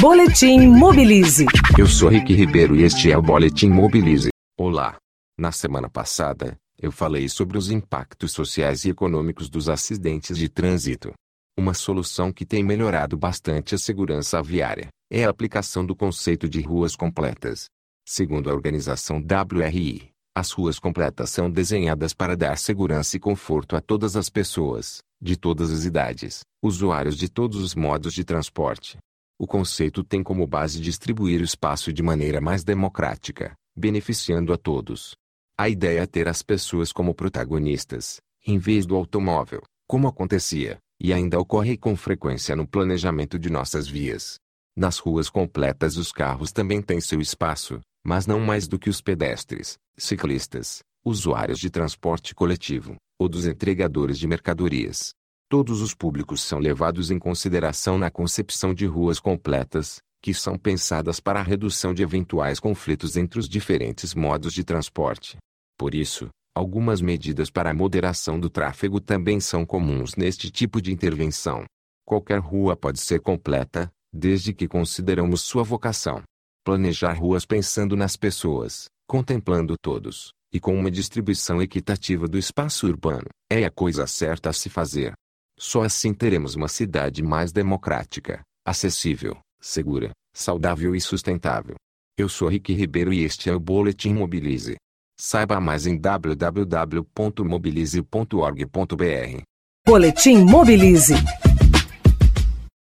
Boletim Mobilize. Eu sou Rick Ribeiro e este é o Boletim Mobilize. Olá. Na semana passada, eu falei sobre os impactos sociais e econômicos dos acidentes de trânsito. Uma solução que tem melhorado bastante a segurança viária é a aplicação do conceito de ruas completas. Segundo a organização WRI, as ruas completas são desenhadas para dar segurança e conforto a todas as pessoas, de todas as idades, usuários de todos os modos de transporte. O conceito tem como base distribuir o espaço de maneira mais democrática, beneficiando a todos. A ideia é ter as pessoas como protagonistas, em vez do automóvel, como acontecia, e ainda ocorre com frequência no planejamento de nossas vias. Nas ruas completas os carros também têm seu espaço, mas não mais do que os pedestres, ciclistas, usuários de transporte coletivo, ou dos entregadores de mercadorias. Todos os públicos são levados em consideração na concepção de ruas completas, que são pensadas para a redução de eventuais conflitos entre os diferentes modos de transporte. Por isso, algumas medidas para a moderação do tráfego também são comuns neste tipo de intervenção. Qualquer rua pode ser completa, desde que consideramos sua vocação. Planejar ruas pensando nas pessoas, contemplando todos, e com uma distribuição equitativa do espaço urbano, é a coisa certa a se fazer. Só assim teremos uma cidade mais democrática, acessível, segura, saudável e sustentável. Eu sou Rick Ribeiro e este é o Boletim Mobilize. Saiba mais em www.mobilize.org.br. Boletim Mobilize.